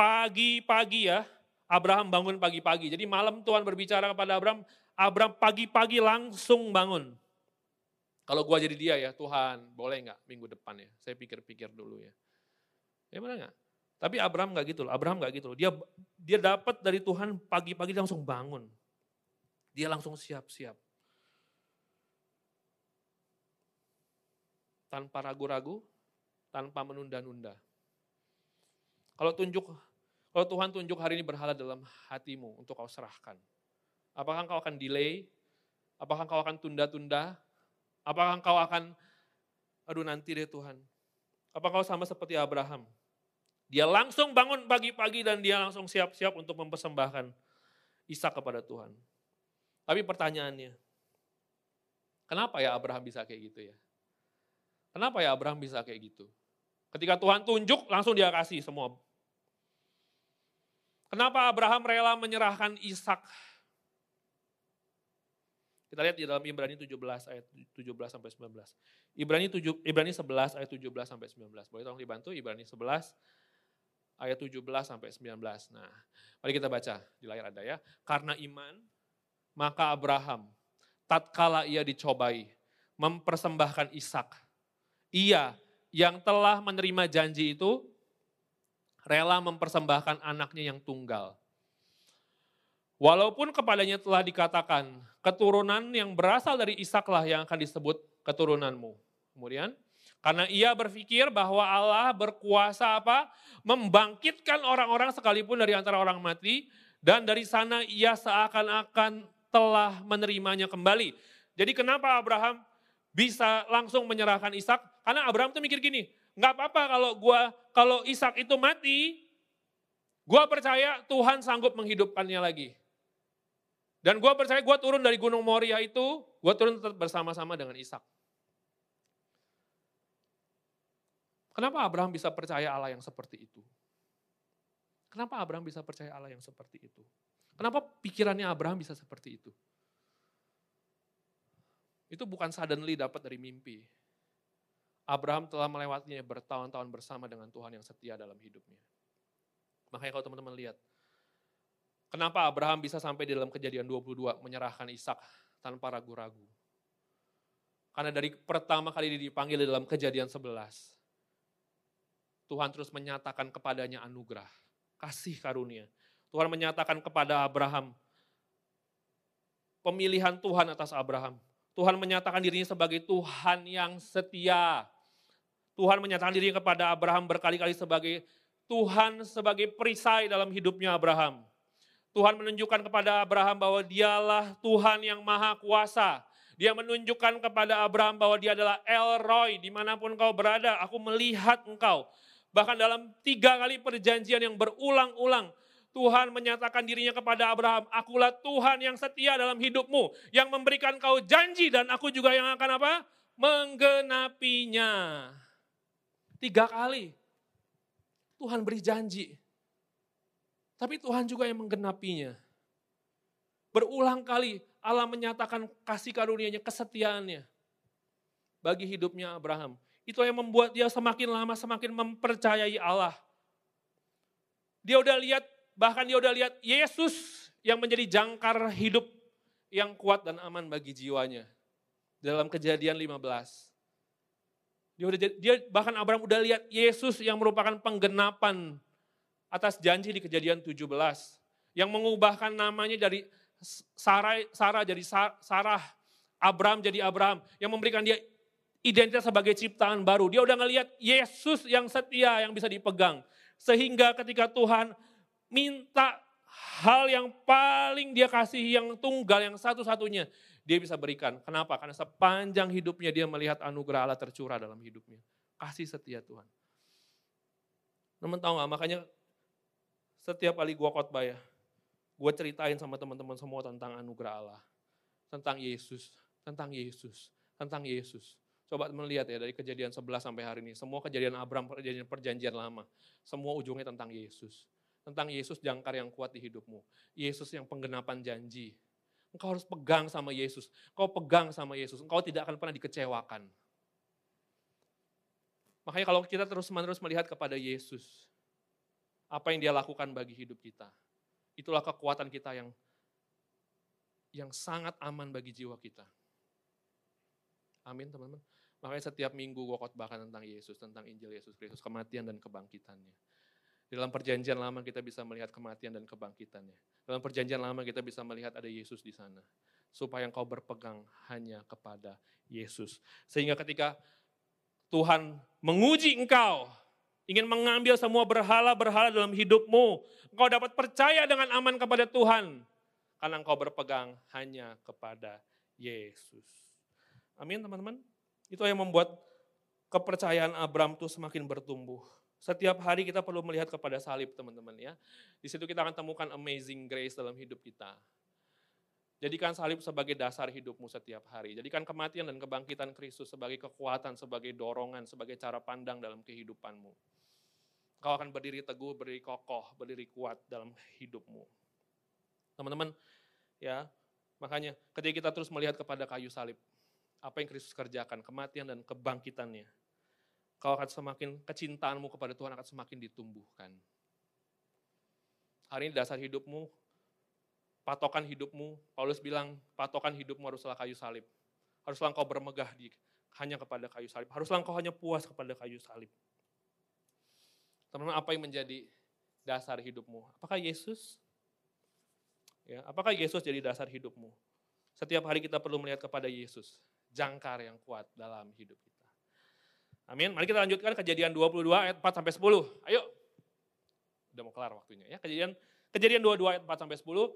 pagi-pagi ya, Abraham bangun pagi-pagi. Jadi malam Tuhan berbicara kepada Abraham, Abraham pagi-pagi langsung bangun. Kalau gua jadi dia ya, Tuhan boleh nggak minggu depan ya? Saya pikir-pikir dulu ya. Ya benar nggak? Tapi Abraham nggak gitu loh, Abraham nggak gitu loh. Dia dia dapat dari Tuhan pagi-pagi langsung bangun. Dia langsung siap-siap. Tanpa ragu-ragu, tanpa menunda-nunda. Kalau tunjuk kalau Tuhan tunjuk hari ini berhala dalam hatimu untuk kau serahkan. Apakah kau akan delay? Apakah kau akan tunda-tunda? Apakah kau akan, aduh nanti deh Tuhan. Apakah kau sama seperti Abraham? Dia langsung bangun pagi-pagi dan dia langsung siap-siap untuk mempersembahkan Ishak kepada Tuhan. Tapi pertanyaannya, kenapa ya Abraham bisa kayak gitu ya? Kenapa ya Abraham bisa kayak gitu? Ketika Tuhan tunjuk, langsung dia kasih semua Kenapa Abraham rela menyerahkan Ishak? Kita lihat di dalam Ibrani 17 ayat 17 sampai 19. Ibrani 7 Ibrani 11 ayat 17 sampai 19. Boleh tolong dibantu Ibrani 11 ayat 17 sampai 19. Nah, mari kita baca di layar ada ya. Karena iman maka Abraham tatkala ia dicobai mempersembahkan Ishak. Ia yang telah menerima janji itu rela mempersembahkan anaknya yang tunggal. Walaupun kepadanya telah dikatakan, keturunan yang berasal dari Ishaklah yang akan disebut keturunanmu. Kemudian, karena ia berpikir bahwa Allah berkuasa apa? Membangkitkan orang-orang sekalipun dari antara orang mati, dan dari sana ia seakan-akan telah menerimanya kembali. Jadi kenapa Abraham bisa langsung menyerahkan Ishak? Karena Abraham tuh mikir gini, nggak apa-apa kalau gua kalau Ishak itu mati, gua percaya Tuhan sanggup menghidupkannya lagi. Dan gua percaya gua turun dari Gunung Moria itu, gua turun tetap bersama-sama dengan Ishak. Kenapa Abraham bisa percaya Allah yang seperti itu? Kenapa Abraham bisa percaya Allah yang seperti itu? Kenapa pikirannya Abraham bisa seperti itu? Itu bukan suddenly dapat dari mimpi. Abraham telah melewatinya bertahun-tahun bersama dengan Tuhan yang setia dalam hidupnya. Makanya kalau teman-teman lihat, Kenapa Abraham bisa sampai di dalam kejadian 22 menyerahkan Ishak tanpa ragu-ragu? Karena dari pertama kali dipanggil di dalam kejadian 11, Tuhan terus menyatakan kepadanya anugerah, kasih karunia. Tuhan menyatakan kepada Abraham, pemilihan Tuhan atas Abraham. Tuhan menyatakan dirinya sebagai Tuhan yang setia. Tuhan menyatakan dirinya kepada Abraham berkali-kali sebagai Tuhan sebagai perisai dalam hidupnya Abraham. Tuhan menunjukkan kepada Abraham bahwa dialah Tuhan yang maha kuasa. Dia menunjukkan kepada Abraham bahwa dia adalah El Roy, di mana pun kau berada, aku melihat engkau. Bahkan dalam tiga kali perjanjian yang berulang-ulang, Tuhan menyatakan dirinya kepada Abraham, akulah Tuhan yang setia dalam hidupmu, yang memberikan kau janji dan aku juga yang akan apa? Menggenapinya. Tiga kali. Tuhan beri janji. Tapi Tuhan juga yang menggenapinya. Berulang kali Allah menyatakan kasih karunia-Nya, kesetiaannya bagi hidupnya Abraham. Itu yang membuat dia semakin lama semakin mempercayai Allah. Dia udah lihat Bahkan dia udah lihat Yesus yang menjadi jangkar hidup yang kuat dan aman bagi jiwanya. Dalam kejadian 15. Dia, udah, dia bahkan Abraham udah lihat Yesus yang merupakan penggenapan atas janji di kejadian 17. Yang mengubahkan namanya dari Sarah, Sarah jadi Sarah, Abraham jadi Abraham. Yang memberikan dia identitas sebagai ciptaan baru. Dia udah ngelihat Yesus yang setia yang bisa dipegang. Sehingga ketika Tuhan minta hal yang paling dia kasih, yang tunggal, yang satu-satunya, dia bisa berikan. Kenapa? Karena sepanjang hidupnya dia melihat anugerah Allah tercurah dalam hidupnya. Kasih setia Tuhan. Teman tahu gak, makanya setiap kali gua khotbah ya, gue ceritain sama teman-teman semua tentang anugerah Allah. Tentang Yesus, tentang Yesus, tentang Yesus. Coba melihat ya dari kejadian 11 sampai hari ini. Semua kejadian Abraham, kejadian perjanjian lama. Semua ujungnya tentang Yesus tentang Yesus jangkar yang kuat di hidupmu. Yesus yang penggenapan janji. Engkau harus pegang sama Yesus. Engkau pegang sama Yesus. Engkau tidak akan pernah dikecewakan. Makanya kalau kita terus-menerus melihat kepada Yesus, apa yang dia lakukan bagi hidup kita, itulah kekuatan kita yang yang sangat aman bagi jiwa kita. Amin teman-teman. Makanya setiap minggu gue khotbahkan tentang Yesus, tentang Injil Yesus Kristus, kematian dan kebangkitannya. Dalam perjanjian lama kita bisa melihat kematian dan kebangkitannya. Dalam perjanjian lama kita bisa melihat ada Yesus di sana. Supaya engkau berpegang hanya kepada Yesus. Sehingga ketika Tuhan menguji engkau, ingin mengambil semua berhala-berhala dalam hidupmu, engkau dapat percaya dengan aman kepada Tuhan. Karena engkau berpegang hanya kepada Yesus. Amin teman-teman. Itu yang membuat kepercayaan Abraham itu semakin bertumbuh. Setiap hari kita perlu melihat kepada salib teman-teman ya. Di situ kita akan temukan amazing grace dalam hidup kita. Jadikan salib sebagai dasar hidupmu setiap hari. Jadikan kematian dan kebangkitan Kristus sebagai kekuatan, sebagai dorongan, sebagai cara pandang dalam kehidupanmu. Kau akan berdiri teguh, berdiri kokoh, berdiri kuat dalam hidupmu. Teman-teman, ya, makanya ketika kita terus melihat kepada kayu salib, apa yang Kristus kerjakan, kematian dan kebangkitannya, kau akan semakin kecintaanmu kepada Tuhan akan semakin ditumbuhkan. Hari ini dasar hidupmu, patokan hidupmu, Paulus bilang patokan hidupmu haruslah kayu salib. Haruslah engkau bermegah di, hanya kepada kayu salib. Haruslah engkau hanya puas kepada kayu salib. Teman-teman, apa yang menjadi dasar hidupmu? Apakah Yesus? Ya, apakah Yesus jadi dasar hidupmu? Setiap hari kita perlu melihat kepada Yesus, jangkar yang kuat dalam hidup kita. Amin. Mari kita lanjutkan kejadian 22 ayat 4 sampai 10. Ayo. Udah mau kelar waktunya ya. Kejadian kejadian 22 ayat 4 sampai 10.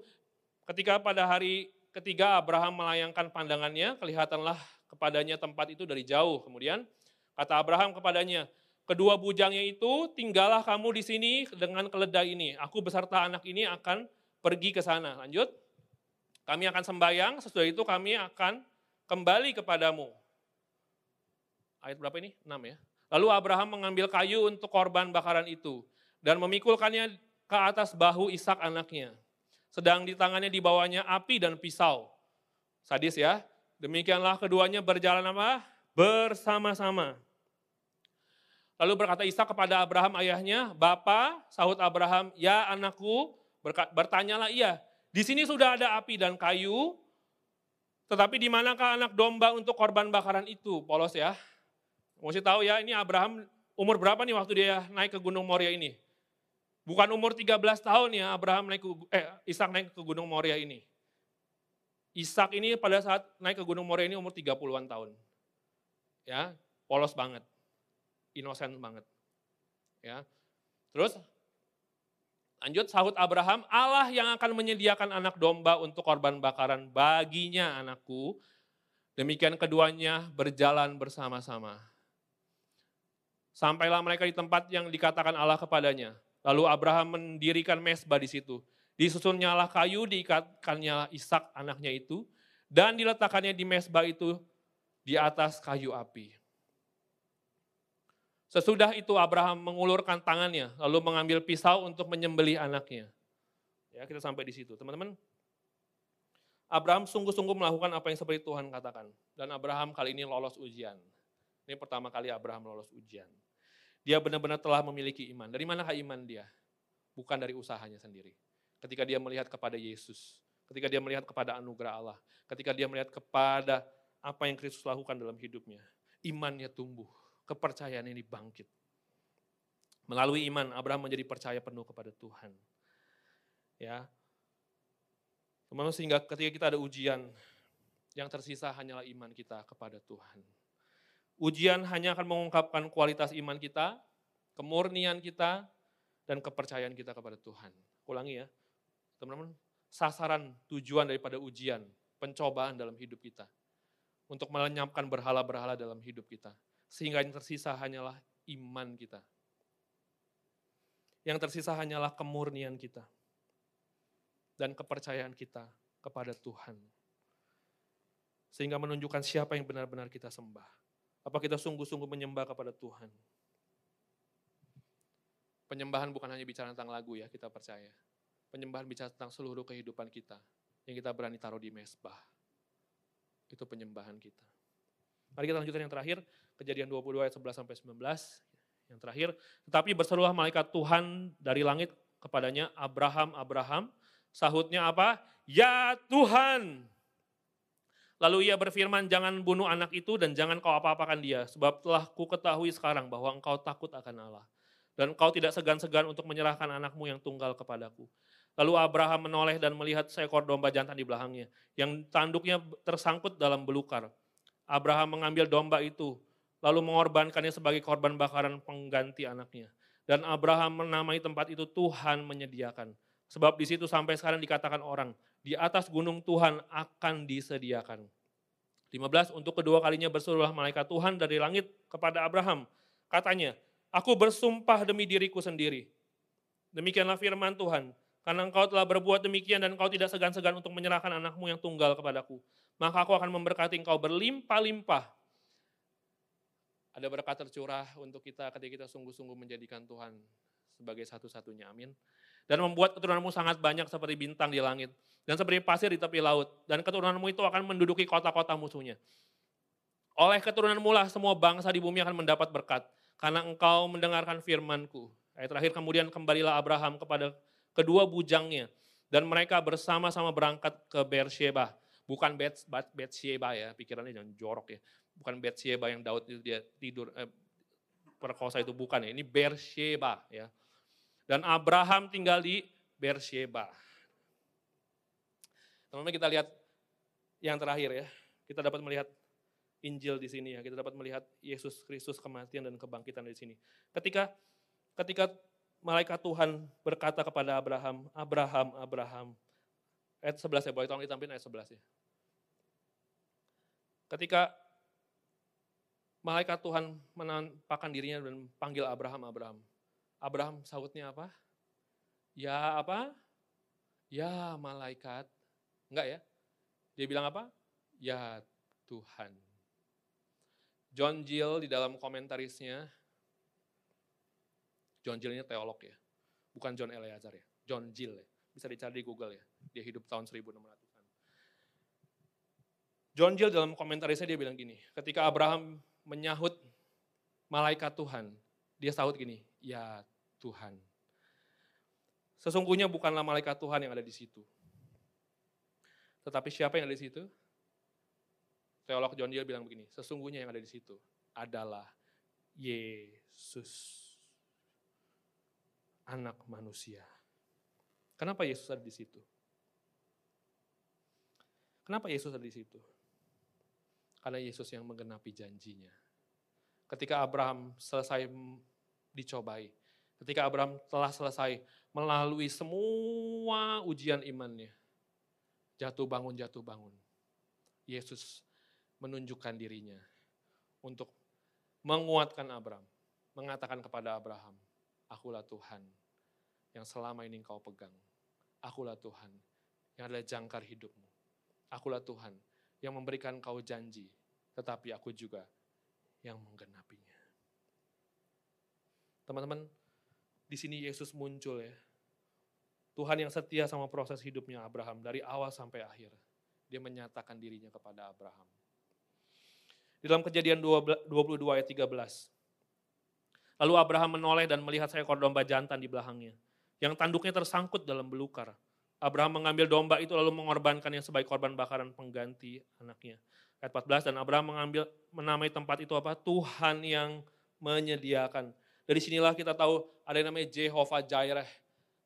Ketika pada hari ketiga Abraham melayangkan pandangannya, kelihatanlah kepadanya tempat itu dari jauh. Kemudian kata Abraham kepadanya, kedua bujangnya itu tinggallah kamu di sini dengan keledai ini. Aku beserta anak ini akan pergi ke sana. Lanjut. Kami akan sembahyang, sesudah itu kami akan kembali kepadamu. Ayat berapa ini? 6 ya. Lalu Abraham mengambil kayu untuk korban bakaran itu dan memikulkannya ke atas bahu Ishak anaknya. Sedang di tangannya dibawanya api dan pisau. Sadis ya. Demikianlah keduanya berjalan apa? Bersama-sama. Lalu berkata Ishak kepada Abraham ayahnya, Bapa, sahut Abraham, ya anakku, Bertanyalah ia, di sini sudah ada api dan kayu, tetapi di manakah anak domba untuk korban bakaran itu? Polos ya. Mesti tahu ya, ini Abraham umur berapa nih waktu dia naik ke Gunung Moria ini? Bukan umur 13 tahun ya Abraham naik ke, eh Ishak naik ke Gunung Moria ini. Ishak ini pada saat naik ke Gunung Moria ini umur 30-an tahun. Ya, polos banget. Inosen banget. Ya. Terus lanjut sahut Abraham, Allah yang akan menyediakan anak domba untuk korban bakaran baginya anakku. Demikian keduanya berjalan bersama-sama. Sampailah mereka di tempat yang dikatakan Allah kepadanya. Lalu Abraham mendirikan mesbah di situ Disusunnyalah kayu, diikatkannya Ishak anaknya itu, dan diletakkannya di mesbah itu di atas kayu api. Sesudah itu Abraham mengulurkan tangannya, lalu mengambil pisau untuk menyembelih anaknya. Ya, kita sampai di situ. Teman-teman, Abraham sungguh-sungguh melakukan apa yang seperti Tuhan katakan. Dan Abraham kali ini lolos ujian. Ini pertama kali Abraham lolos ujian. Dia benar-benar telah memiliki iman. Dari manakah iman dia? Bukan dari usahanya sendiri ketika dia melihat kepada Yesus, ketika dia melihat kepada anugerah Allah, ketika dia melihat kepada apa yang Kristus lakukan dalam hidupnya. Imannya tumbuh, kepercayaan ini bangkit. Melalui iman, Abraham menjadi percaya penuh kepada Tuhan. Ya, teman sehingga ketika kita ada ujian, yang tersisa hanyalah iman kita kepada Tuhan. Ujian hanya akan mengungkapkan kualitas iman kita, kemurnian kita, dan kepercayaan kita kepada Tuhan. Ulangi ya, teman-teman, sasaran tujuan daripada ujian, pencobaan dalam hidup kita. Untuk melenyapkan berhala-berhala dalam hidup kita. Sehingga yang tersisa hanyalah iman kita. Yang tersisa hanyalah kemurnian kita. Dan kepercayaan kita kepada Tuhan. Sehingga menunjukkan siapa yang benar-benar kita sembah. Apa kita sungguh-sungguh menyembah kepada Tuhan. Penyembahan bukan hanya bicara tentang lagu ya, kita percaya Penyembahan bicara tentang seluruh kehidupan kita yang kita berani taruh di mesbah. Itu penyembahan kita. Mari kita lanjutkan yang terakhir, kejadian 22 ayat 11 sampai 19. Yang terakhir, tetapi berserulah malaikat Tuhan dari langit kepadanya, Abraham, Abraham. Sahutnya apa? Ya Tuhan. Lalu ia berfirman, jangan bunuh anak itu dan jangan kau apa-apakan dia. Sebab telah ku ketahui sekarang bahwa engkau takut akan Allah. Dan engkau tidak segan-segan untuk menyerahkan anakmu yang tunggal kepadaku. Lalu Abraham menoleh dan melihat seekor domba jantan di belakangnya, yang tanduknya tersangkut dalam belukar. Abraham mengambil domba itu, lalu mengorbankannya sebagai korban bakaran pengganti anaknya. Dan Abraham menamai tempat itu Tuhan menyediakan. Sebab di situ sampai sekarang dikatakan orang, di atas gunung Tuhan akan disediakan. 15, untuk kedua kalinya bersuruhlah malaikat Tuhan dari langit kepada Abraham. Katanya, aku bersumpah demi diriku sendiri. Demikianlah firman Tuhan, karena engkau telah berbuat demikian dan engkau tidak segan-segan untuk menyerahkan anakmu yang tunggal kepadaku. Maka aku akan memberkati engkau berlimpah-limpah. Ada berkat tercurah untuk kita ketika kita sungguh-sungguh menjadikan Tuhan sebagai satu-satunya. Amin. Dan membuat keturunanmu sangat banyak seperti bintang di langit. Dan seperti pasir di tepi laut. Dan keturunanmu itu akan menduduki kota-kota musuhnya. Oleh keturunanmu lah semua bangsa di bumi akan mendapat berkat. Karena engkau mendengarkan firmanku. Ayat terakhir kemudian kembalilah Abraham kepada kedua bujangnya. Dan mereka bersama-sama berangkat ke Beersheba. Bukan Bet, Betsheba ya, pikirannya jangan jorok ya. Bukan Betsheba yang Daud itu dia tidur, eh, perkosa itu bukan ya. Ini Beersheba ya. Dan Abraham tinggal di Beersheba. Teman-teman kita lihat yang terakhir ya. Kita dapat melihat Injil di sini ya. Kita dapat melihat Yesus Kristus kematian dan kebangkitan di sini. Ketika ketika malaikat Tuhan berkata kepada Abraham, Abraham, Abraham. Ayat 11 ya, boleh tolong ditampilkan ayat 11 ya. Ketika malaikat Tuhan menampakkan dirinya dan panggil Abraham, Abraham. Abraham sahutnya apa? Ya apa? Ya malaikat. Enggak ya? Dia bilang apa? Ya Tuhan. John Gill di dalam komentarisnya John Gill ini teolog ya, bukan John Eleazar ya, John Gill ya. Bisa dicari di Google ya, dia hidup tahun 1600-an. John Gill dalam komentarisnya dia bilang gini, ketika Abraham menyahut malaikat Tuhan, dia sahut gini, ya Tuhan. Sesungguhnya bukanlah malaikat Tuhan yang ada di situ. Tetapi siapa yang ada di situ? Teolog John Deere bilang begini, sesungguhnya yang ada di situ adalah Yesus. Anak manusia. Kenapa Yesus ada di situ? Kenapa Yesus ada di situ? Karena Yesus yang menggenapi janjinya. Ketika Abraham selesai dicobai, ketika Abraham telah selesai melalui semua ujian imannya, jatuh bangun, jatuh bangun. Yesus menunjukkan dirinya untuk menguatkan Abraham, mengatakan kepada Abraham, akulah Tuhan yang selama ini engkau pegang. Akulah Tuhan yang adalah jangkar hidupmu. Akulah Tuhan yang memberikan kau janji, tetapi aku juga yang menggenapinya. Teman-teman, di sini Yesus muncul ya. Tuhan yang setia sama proses hidupnya Abraham dari awal sampai akhir. Dia menyatakan dirinya kepada Abraham. Di dalam kejadian 22 ayat 13. Lalu Abraham menoleh dan melihat seekor domba jantan di belakangnya. Yang tanduknya tersangkut dalam belukar. Abraham mengambil domba itu lalu mengorbankannya sebagai korban bakaran pengganti anaknya. Ayat 14, dan Abraham mengambil menamai tempat itu apa? Tuhan yang menyediakan. Dari sinilah kita tahu ada yang namanya Jehovah Jireh.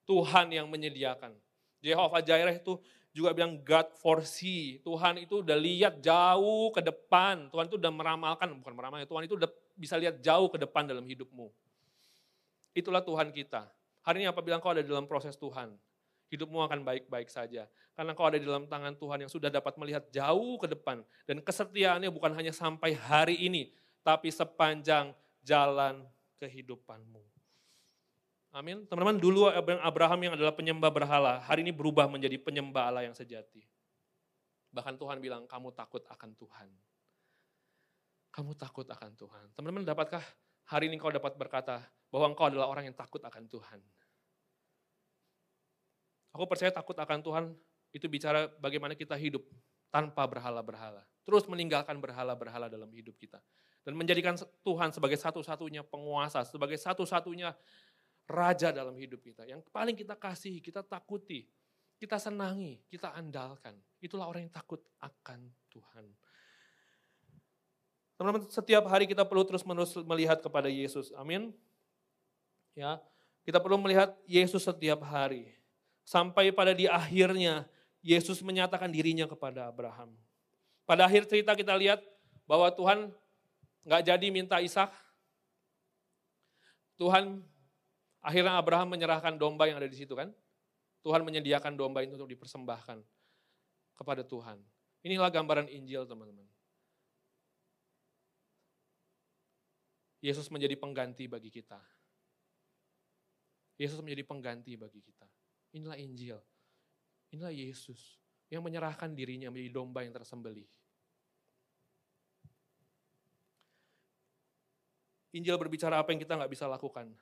Tuhan yang menyediakan. Jehovah Jireh itu juga bilang God foresee. Tuhan itu udah lihat jauh ke depan. Tuhan itu udah meramalkan, bukan meramalkan, Tuhan itu udah bisa lihat jauh ke depan dalam hidupmu. Itulah Tuhan kita. Hari ini apabila kau ada dalam proses Tuhan, hidupmu akan baik-baik saja. Karena kau ada di dalam tangan Tuhan yang sudah dapat melihat jauh ke depan. Dan kesetiaannya bukan hanya sampai hari ini, tapi sepanjang jalan kehidupanmu. Amin. Teman-teman, dulu Abraham yang adalah penyembah berhala, hari ini berubah menjadi penyembah Allah yang sejati. Bahkan Tuhan bilang, kamu takut akan Tuhan. Kamu takut akan Tuhan. Teman-teman, dapatkah hari ini kau dapat berkata bahwa engkau adalah orang yang takut akan Tuhan? Aku percaya takut akan Tuhan itu bicara bagaimana kita hidup tanpa berhala-berhala. Terus meninggalkan berhala-berhala dalam hidup kita. Dan menjadikan Tuhan sebagai satu-satunya penguasa, sebagai satu-satunya raja dalam hidup kita. Yang paling kita kasih, kita takuti, kita senangi, kita andalkan. Itulah orang yang takut akan Tuhan. Teman-teman, setiap hari kita perlu terus-menerus melihat kepada Yesus. Amin. Ya, kita perlu melihat Yesus setiap hari. Sampai pada di akhirnya Yesus menyatakan dirinya kepada Abraham. Pada akhir cerita kita lihat bahwa Tuhan nggak jadi minta Ishak. Tuhan akhirnya Abraham menyerahkan domba yang ada di situ kan. Tuhan menyediakan domba itu untuk dipersembahkan kepada Tuhan. Inilah gambaran Injil teman-teman. Yesus menjadi pengganti bagi kita. Yesus menjadi pengganti bagi kita. Inilah Injil. Inilah Yesus yang menyerahkan dirinya menjadi domba yang tersembelih. Injil berbicara apa yang kita nggak bisa lakukan,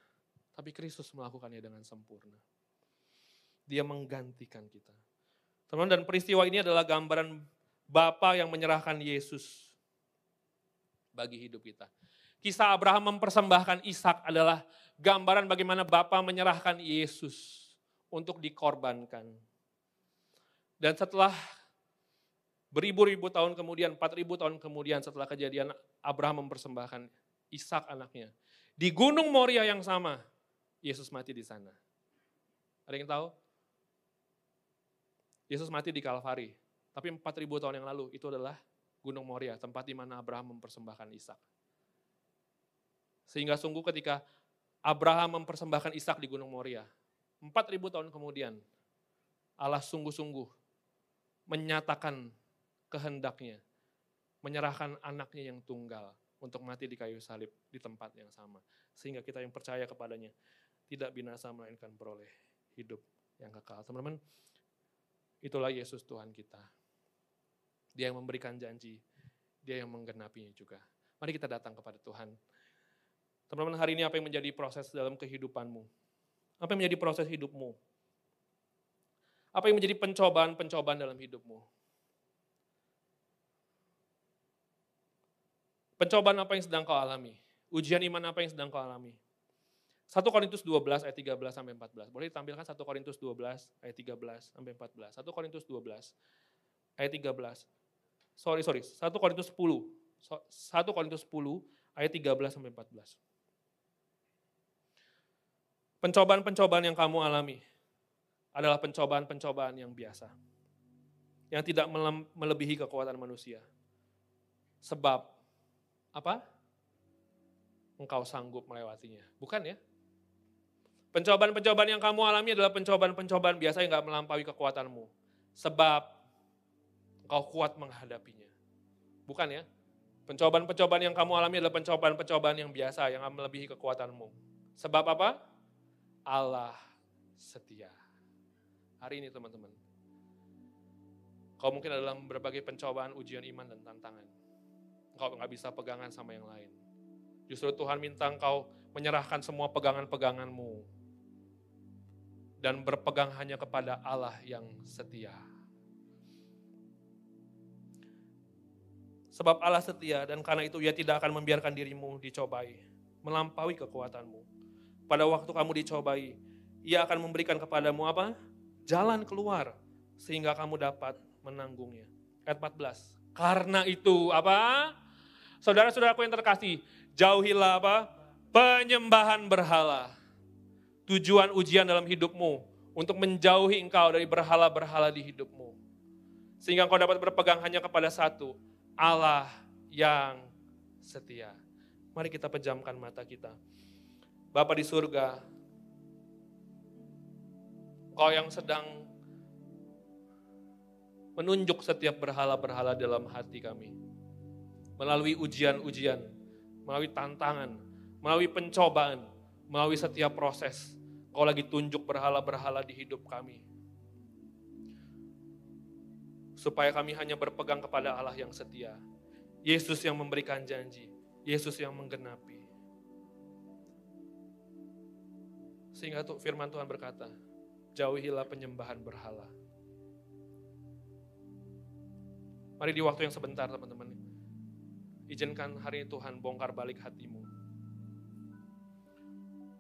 tapi Kristus melakukannya dengan sempurna. Dia menggantikan kita. Teman dan peristiwa ini adalah gambaran Bapa yang menyerahkan Yesus bagi hidup kita. Kisah Abraham mempersembahkan Ishak adalah gambaran bagaimana Bapa menyerahkan Yesus untuk dikorbankan. Dan setelah beribu-ribu tahun kemudian, 4000 tahun kemudian setelah kejadian Abraham mempersembahkan Ishak anaknya. Di Gunung Moria yang sama, Yesus mati di sana. Ada yang tahu? Yesus mati di Kalvari. Tapi 4000 tahun yang lalu itu adalah Gunung Moria, tempat di mana Abraham mempersembahkan Ishak. Sehingga sungguh ketika Abraham mempersembahkan Ishak di Gunung Moria, 4000 tahun kemudian Allah sungguh-sungguh menyatakan kehendaknya, menyerahkan anaknya yang tunggal untuk mati di kayu salib di tempat yang sama. Sehingga kita yang percaya kepadanya tidak binasa melainkan beroleh hidup yang kekal. Teman-teman, itulah Yesus Tuhan kita. Dia yang memberikan janji, dia yang menggenapinya juga. Mari kita datang kepada Tuhan. Teman-teman, hari ini apa yang menjadi proses dalam kehidupanmu? Apa yang menjadi proses hidupmu? Apa yang menjadi pencobaan-pencobaan dalam hidupmu? Pencobaan apa yang sedang kau alami? Ujian iman apa yang sedang kau alami? 1 Korintus 12 ayat 13 sampai 14. Boleh ditampilkan 1 Korintus 12 ayat 13 sampai 14. 1 Korintus 12 ayat 13. Sorry, sorry. 1 Korintus 10. 1 Korintus 10 ayat 13 sampai 14. Pencobaan-pencobaan yang kamu alami adalah pencobaan-pencobaan yang biasa. Yang tidak melebihi kekuatan manusia. Sebab, apa? Engkau sanggup melewatinya. Bukan ya? Pencobaan-pencobaan yang kamu alami adalah pencobaan-pencobaan biasa yang gak melampaui kekuatanmu. Sebab engkau kuat menghadapinya. Bukan ya? Pencobaan-pencobaan yang kamu alami adalah pencobaan-pencobaan yang biasa yang melebihi kekuatanmu. Sebab apa? Allah setia. Hari ini teman-teman. Kau mungkin adalah berbagai pencobaan, ujian iman dan tantangan. Engkau nggak bisa pegangan sama yang lain. Justru Tuhan minta engkau menyerahkan semua pegangan-peganganmu. Dan berpegang hanya kepada Allah yang setia. Sebab Allah setia dan karena itu ia tidak akan membiarkan dirimu dicobai. Melampaui kekuatanmu pada waktu kamu dicobai, ia akan memberikan kepadamu apa? Jalan keluar sehingga kamu dapat menanggungnya. Ayat 14. Karena itu apa? Saudara-saudaraku yang terkasih, jauhilah apa? Penyembahan berhala. Tujuan ujian dalam hidupmu untuk menjauhi engkau dari berhala-berhala di hidupmu. Sehingga engkau dapat berpegang hanya kepada satu, Allah yang setia. Mari kita pejamkan mata kita. Bapa di surga, Kau yang sedang menunjuk setiap berhala-berhala dalam hati kami. Melalui ujian-ujian, melalui tantangan, melalui pencobaan, melalui setiap proses. Kau lagi tunjuk berhala-berhala di hidup kami. Supaya kami hanya berpegang kepada Allah yang setia. Yesus yang memberikan janji. Yesus yang menggenapi. Sehingga tuh firman Tuhan berkata, jauhilah penyembahan berhala. Mari di waktu yang sebentar teman-teman, izinkan hari ini Tuhan bongkar balik hatimu.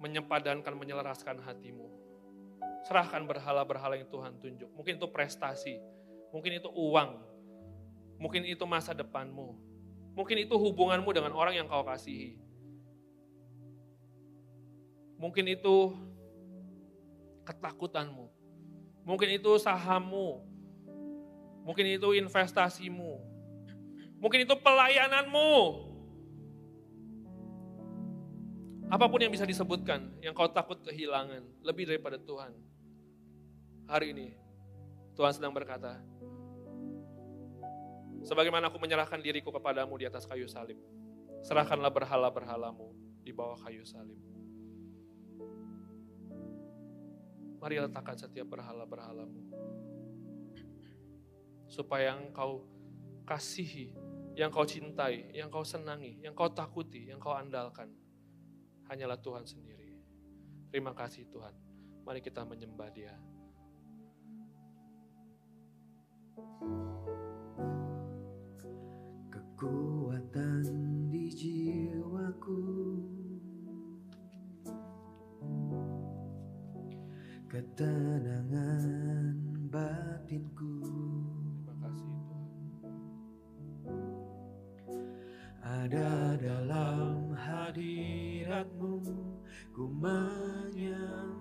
Menyepadankan, menyelaraskan hatimu. Serahkan berhala-berhala yang Tuhan tunjuk. Mungkin itu prestasi, mungkin itu uang, mungkin itu masa depanmu, mungkin itu hubunganmu dengan orang yang kau kasihi. Mungkin itu ketakutanmu. Mungkin itu sahammu. Mungkin itu investasimu. Mungkin itu pelayananmu. Apa pun yang bisa disebutkan, yang kau takut kehilangan, lebih daripada Tuhan. Hari ini, Tuhan sedang berkata, sebagaimana aku menyerahkan diriku kepadamu di atas kayu salib, serahkanlah berhala-berhalamu di bawah kayu salib. Mari letakkan setiap berhala-berhalamu. Supaya engkau kasihi, yang kau cintai, yang kau senangi, yang kau takuti, yang kau andalkan. Hanyalah Tuhan sendiri. Terima kasih Tuhan. Mari kita menyembah dia. Kekuatan ketenangan batinku. Terima kasih Tuhan. Ada dalam hadiratmu, ku menyembahmu.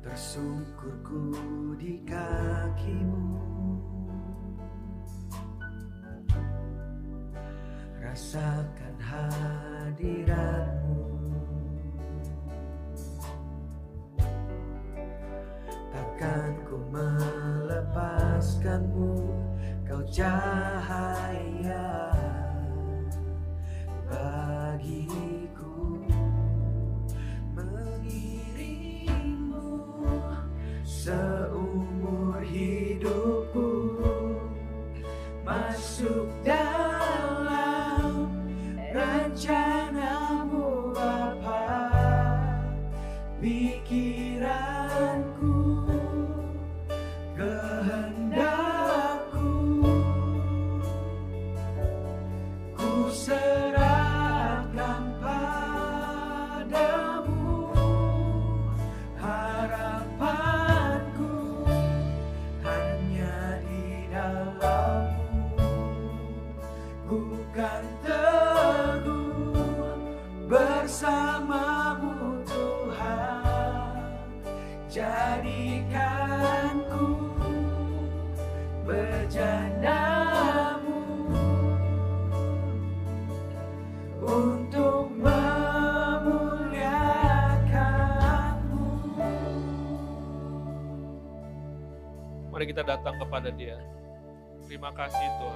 Tersungkurku di kakimu. Rasakan hadiratmu. Takkan ku melepaskanmu Kau cahaya kita datang kepada dia. Terima kasih Tuhan.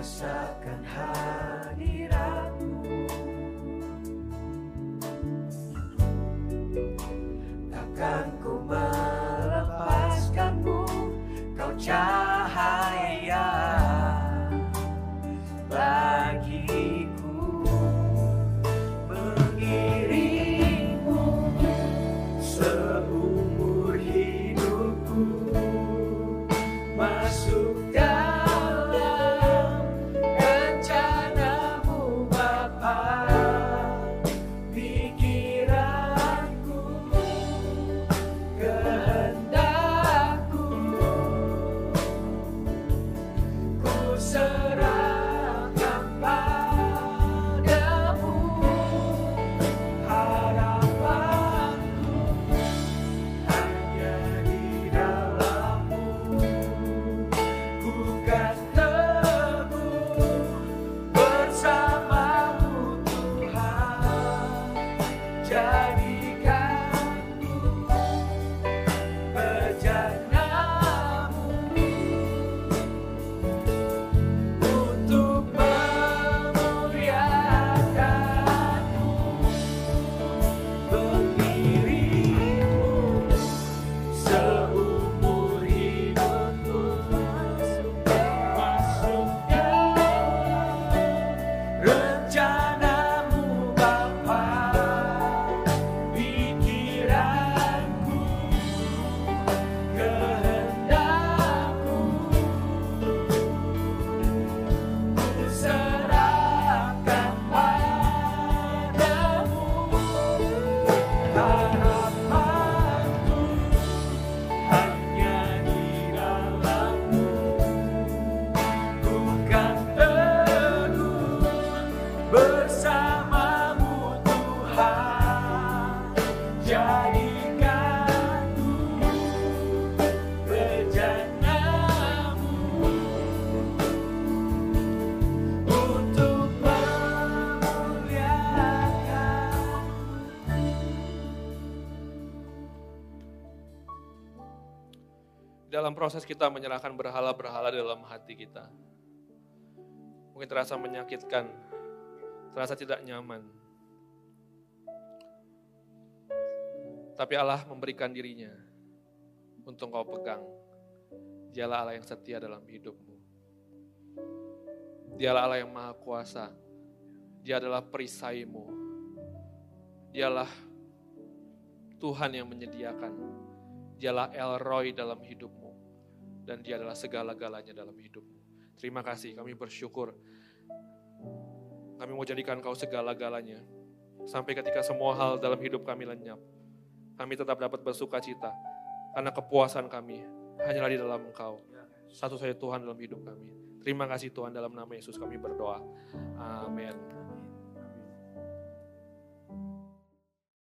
Rasakan hadiratmu Dalam proses kita menyerahkan berhala-berhala dalam hati kita. Mungkin terasa menyakitkan, terasa tidak nyaman. Tapi Allah memberikan dirinya untuk kau pegang. Dialah Allah yang setia dalam hidupmu. Dialah Allah yang maha kuasa. Dia adalah perisaimu. Dialah Tuhan yang menyediakan. Dialah El Roy dalam hidupmu. Dan dia adalah segala-galanya dalam hidupmu. Terima kasih, kami bersyukur. Kami mau jadikan kau segala-galanya. Sampai ketika semua hal dalam hidup kami lenyap. Kami tetap dapat bersuka cita. Karena kepuasan kami hanyalah di dalam engkau. Satu saja Tuhan dalam hidup kami. Terima kasih Tuhan dalam nama Yesus kami berdoa. Amin.